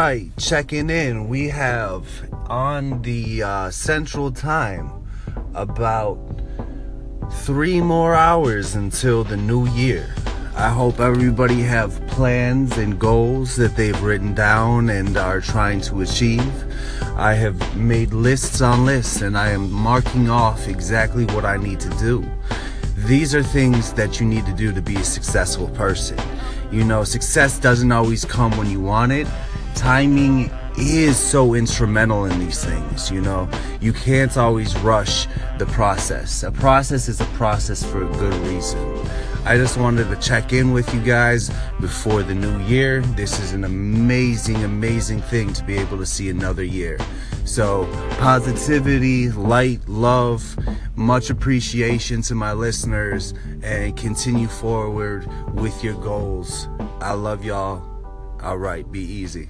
Right, checking in. We have on the uh, Central Time about three more hours until the new year. I hope everybody have plans and goals that they've written down and are trying to achieve. I have made lists on lists and I am marking off exactly what I need to do. These are things that you need to do to be a successful person. You know, success doesn't always come when you want it. Timing is so instrumental in these things, you know. You can't always rush the process. A process is a process for a good reason. I just wanted to check in with you guys before the new year. This is an amazing, amazing thing to be able to see another year. So, positivity, light, love, much appreciation to my listeners, and continue forward with your goals. I love y'all. All right, be easy.